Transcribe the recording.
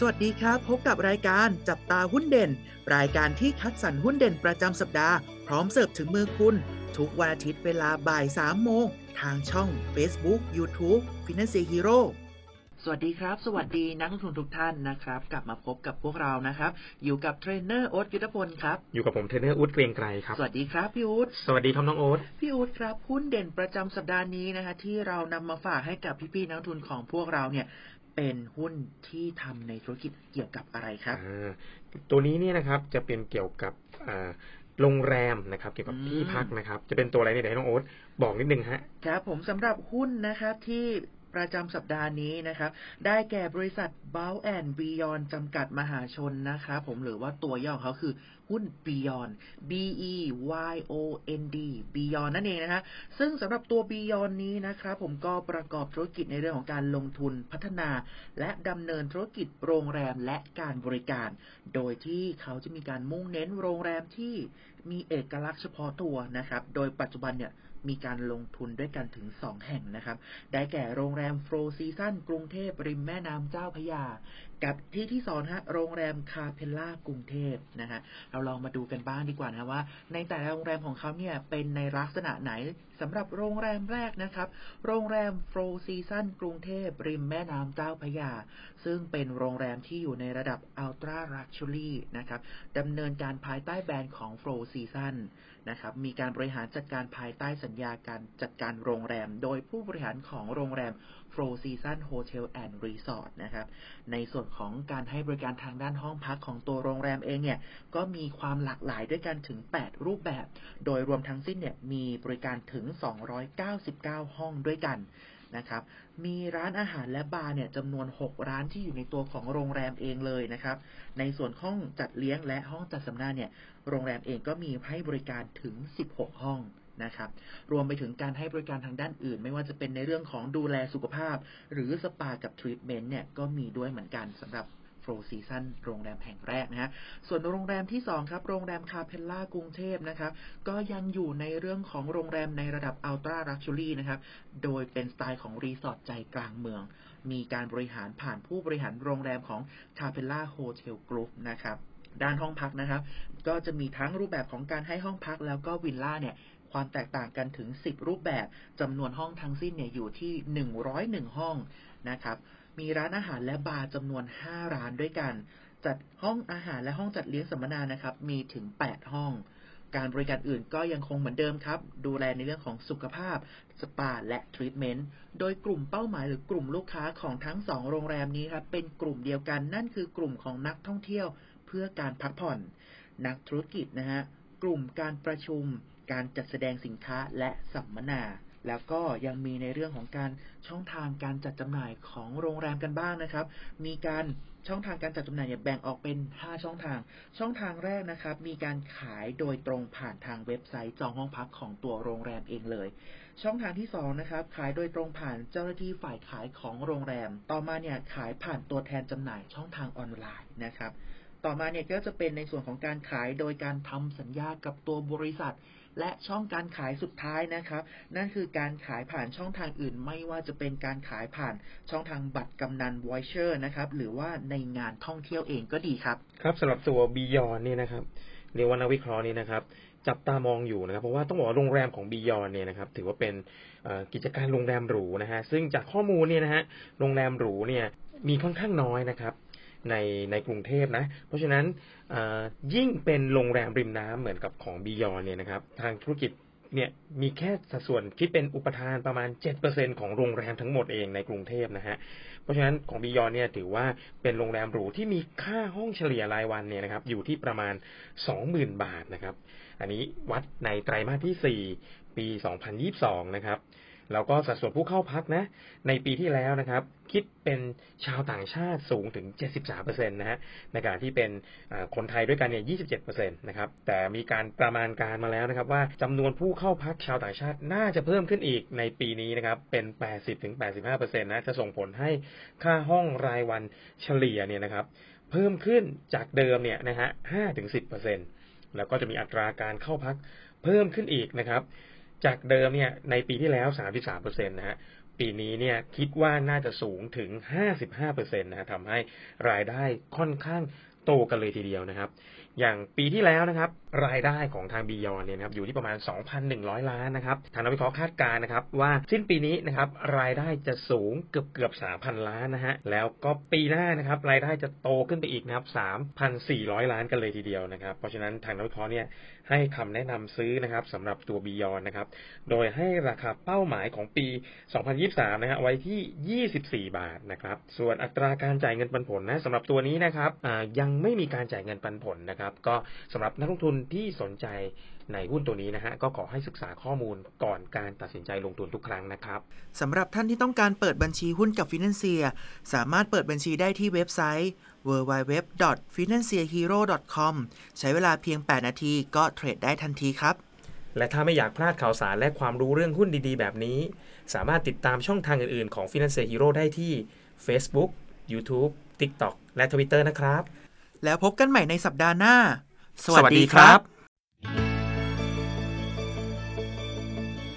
สวัสดีครับ พบกับรายการจับตาหุ้นเด่น รายการที่คัดสรรหุ้นเด่นประจำสัปดาห์ พร้อมเสิร์ฟถึงมือคุณ ทุกวันอาทิตย์เวลาบ่าย3โมง ทางช่อง Facebook YouTube Finance Hero สวัสดีครับ สวัสดีนักลงทุนทุกท่านนะครับ กลับมาพบกับพวกเรานะครับ อยู่กับเทรนเนอร์โอ๊ตยุทธพลครับ อยู่กับผมเทรนเนอร์อุ๊ดเกรียงไกรครับ สวัสดีครับพี่อุ๊ดสวัสดีครับน้องโอ๊ตพี่อุ๊ดครับหุ้นเด่นประจำสัปดาห์นี้นะคะที่เรานำมาฝากให้กับพี่ๆนักลงทุนของพวกเราเนี่ย เป็นหุ้นที่ทำในธุรกิจเกี่ยวกับอะไรครับอ่าตัวนี้เนี่ยนะครับจะเป็นเกี่ยวกับอ่าโรงแรมนะครับ เกี่ยวกับอืมที่พักนะครับ จะเป็นตัวอะไรเนี่ยเดี๋ยวให้น้องโอ๊ตบอกนิดนึงฮะครับผมสำหรับหุ้นนะครับที่ ประจำสัปดาห์นี้นะครับ ได้แก่บริษัท b o w and Beyond จำกัดมหาชนนะครับผมหรือว่าตัวย่อของเขาคือหุ้น Beyond B E Y O N D Beyond นั่นเองนะฮะซึ่งสำหรับตัว Beyond นี้นะครับผมก็ประกอบธุรกิจในเรื่องของการลงทุนพัฒนา และดำเนินธุรกิจโรงแรมและการบริการ โดยที่เขาจะมีการมุ่งเน้นโรงแรมที่มีเอกลักษณ์เฉพาะตัวนะครับ โดยปัจจุบันเนี่ย มีการลงทุนด้วยกันถึง 2 แห่งนะครับ ได้แก่โรงแรม Four Seasons กรุงเทพริมแม่น้ำเจ้าพระยากับที่ที่สองฮะโรงแรม Capella กรุงเทพนะฮะเราลองมาดูกันบ้างดีกว่านะว่า ในแต่ละโรงแรมของเขาเนี่ยเป็นในลักษณะไหนสำหรับโรงแรมแรกนะครับ โรงแรม Four Seasons กรุงเทพริมแม่น้ำเจ้าพระยา ซึ่งเป็นโรงแรมที่อยู่ในระดับ ultra luxury นะครับดำเนินการภายใต้แบรนด์ของ Flow Season นะครับมีการบริหารจัดการภายใต้สัญญาการจัดการโรงแรม โดยผู้บริหารของโรงแรม Four Seasons Hotel and Resort นะครับ ในส่วนของการให้บริการทางด้านห้องพักของตัวโรงแรมเองเนี่ย ก็มีความหลากหลายด้วยกันถึง 8 รูปแบบ โดยรวมทั้งสิ้นเนี่ยมีบริการถึง 299 ห้องด้วยกันนะครับ มีร้านอาหารและบาร์เนี่ยจำนวน 6 ร้านที่อยู่ในตัวของโรงแรมเองเลยนะครับ ในส่วนห้องจัดเลี้ยงและห้องจัดสัมมนาเนี่ย โรงแรมเองก็มีให้บริการถึง 16 ห้องนะครับ รวมไปถึงการให้บริการทางด้านอื่น ไม่ว่าจะเป็นในเรื่องของดูแลสุขภาพ หรือสปากับทรีทเมนต์เนี่ยก็มีด้วยเหมือนกันสำหรับ Four Seasons โรงแรมแห่งแรกนะฮะ ส่วนโรงแรมที่ 2 ครับ โรงแรม Capella กรุงเทพนะครับ ก็ยังอยู่ในเรื่องของโรงแรมในระดับ ultra luxury นะครับ โดยเป็นสไตล์ของรีสอร์ทใจกลางเมือง มีการบริหารผ่านผู้บริหารโรงแรมของ Capella Hotel Group นะครับด้านห้องพักนะครับ ก็จะมีทั้งรูปแบบของการให้ห้องพักแล้วก็วิลล่าเนี่ย ความแตกต่างกันถึง 10 รูปแบบจำนวนห้องทั้งสิ้นเนี่ยอยู่ที่ 101 ห้องนะครับ มีร้านอาหารและบาร์จำนวน 5 ร้านด้วยกัน จัดห้องอาหารและห้องจัดเลี้ยงสัมมนานะครับ มีถึง 8 ห้อง การบริการอื่นก็ยังคงเหมือนเดิมครับ ดูแลในเรื่องของสุขภาพ สปาและทรีทเมนต์ โดยกลุ่มเป้าหมายหรือกลุ่มลูกค้าของทั้ง 2 โรงแรมนี้ครับ เป็นกลุ่มเดียวกัน นั่นคือกลุ่มของนักท่องเที่ยวเพื่อการพักผ่อน นักธุรกิจนะฮะ กลุ่มการประชุม การจัดแสดงสินค้าและสัมมนา แล้วก็ยังมีในเรื่องของการช่องทางการจัดจำหน่ายของโรงแรมกันบ้างนะครับ มีการช่องทางการจัดจำหน่ายเนี่ยแบ่งออกเป็น 5 ช่องทาง ช่องทางแรกนะครับ มีการขายโดยตรงผ่านทางเว็บไซต์จองห้องพักของตัวโรงแรมเองเลย ช่องทางที่2นะครับ ขายโดยตรงผ่านเจ้าหน้าที่ฝ่ายขายของโรงแรม ต่อมาเนี่ยขายผ่านตัวแทนจำหน่ายช่องทางออนไลน์นะครับ ต่อมาเนี่ยก็จะเป็นในส่วนของการขายโดยการทำสัญญากับตัวบริษัท และช่องการขายสุดท้ายนะครับ นั่นคือการขายผ่านช่องทางอื่น ไม่ว่าจะเป็นการขายผ่านช่องทางบัตรกำนัน v o i c h e r นะครับหรือว่าในงานท่องเที่ยวเองก็ดีครับ ครับสำหรับตัวบียอนนี่นะครับเรียกว่านักวิเคราะห์นี่นะครับจับตามองอยู่นะครับเพราะว่าต้องบอกว่าโรงแรมของบียอนเนี่ยนะครับถือว่าเป็นกิจการโรงแรมหรูนะฮะซึ่งจากข้อมูลเนี่ยนะฮะโรงแรมหรูเนี่ยมีค่อนข้างน้อยนะครับ ในในกรุงเทพนะ เพราะฉะนั้นยิ่งเป็นโรงแรมริมน้ำเหมือนกับของบียอนเนี่ยนะครับ ทางธุรกิจเนี่ยมีแค่สัดส่วนคิดเป็นอุปทานประมาณ 7%ของโรงแรมทั้งหมดเองในกรุงเทพนะฮะ เพราะฉะนั้นของบียอนเนี่ยถือว่าเป็นโรงแรมหรูที่มีค่าห้องเฉลี่ยรายวันเนี่ยนะครับอยู่ที่ประมาณ 20,000 บาทนะครับ อันนี้วัดในไตรมาสที่ 4 ปี 2022 นะครับ แล้วก็สัดส่วนผู้เข้าพักนะ ในปีที่แล้วนะครับ คิดเป็นชาวต่างชาติสูงถึง 73%นะฮะในขณะที่เป็นคนไทยด้วยกันเนี่ย 27%นะครับแต่มีการประมาณการมาแล้วนะครับว่าจำนวนผู้เข้าพักชาวต่างชาติน่าจะเพิ่มขึ้นอีกในปีนี้นะครับเป็น 80-85%นะจะส่งผลให้ค่าห้องรายวันเฉลี่ยเนี่ยนะครับเพิ่มขึ้นจากเดิมเนี่ยนะฮะ5-10%แล้วก็จะมีอัตราการเข้าพักเพิ่มขึ้นอีกนะครับ จากเดิมเนี่ยในปีที่แล้ว 33%นต์นะฮะ ปีนี้เนี่ยคิดว่าน่าจะสูงถึง 55%นะฮะทำให้รายได้ค่อนข้าง โตกันเลยทีเดียวนะครับ อย่างปีที่แล้วนะครับ รายได้ของทางบียอนเนี่ยนะครับอยู่ที่ประมาณ 2,100 ล้านนะครับทางนักวิเคราะห์คาดการณ์นะครับ ว่าสิ้นปีนี้นะครับรายได้จะสูงเกือบเกือบ3,000 ล้านนะฮะแล้วก็ปีหน้านะครับรายได้จะโตขึ้นไปอีกนะครับ3,400 ล้านกันเลยทีเดียวนะครับ เพราะฉะนั้นทางนักวิเคราะห์เนี่ยให้คำแนะนำซื้อนะครับสำหรับตัวบียอนนะครับ โดยให้ราคาเป้าหมายของปี 2023 นะฮะไว้ที่ 24 บาทนะครับ ส่วนอัตราการจ่ายเงินปันผลนะสำหรับตัวนี้นะครับยังไม่มีการจ่ายเงินปันผลนะครับ ก็สำหรับนักลงทุนที่สนใจในหุ้นตัวนี้นะฮะก็ขอให้ศึกษาข้อมูลก่อนการตัดสินใจลงทุนทุกครั้งนะครับสำหรับท่านที่ต้องการเปิดบัญชีหุ้นกับฟินแลนเซียสามารถเปิดบัญชีได้ที่เว็บไซต์ www.financehero.com ใช้เวลาเพียง 8 นาทีก็เทรดได้ทันทีครับ และถ้าไม่อยากพลาดข่าวสารและความรู้เรื่องหุ้นดีๆ แบบนี้ สามารถติดตามช่องทางอื่นๆของ Finance Hero ได้ที่ Facebook, YouTube, TikTok และ Twitter นะครับ แล้วพบกันใหม่ในสัปดาห์หน้า สวัสดีครับ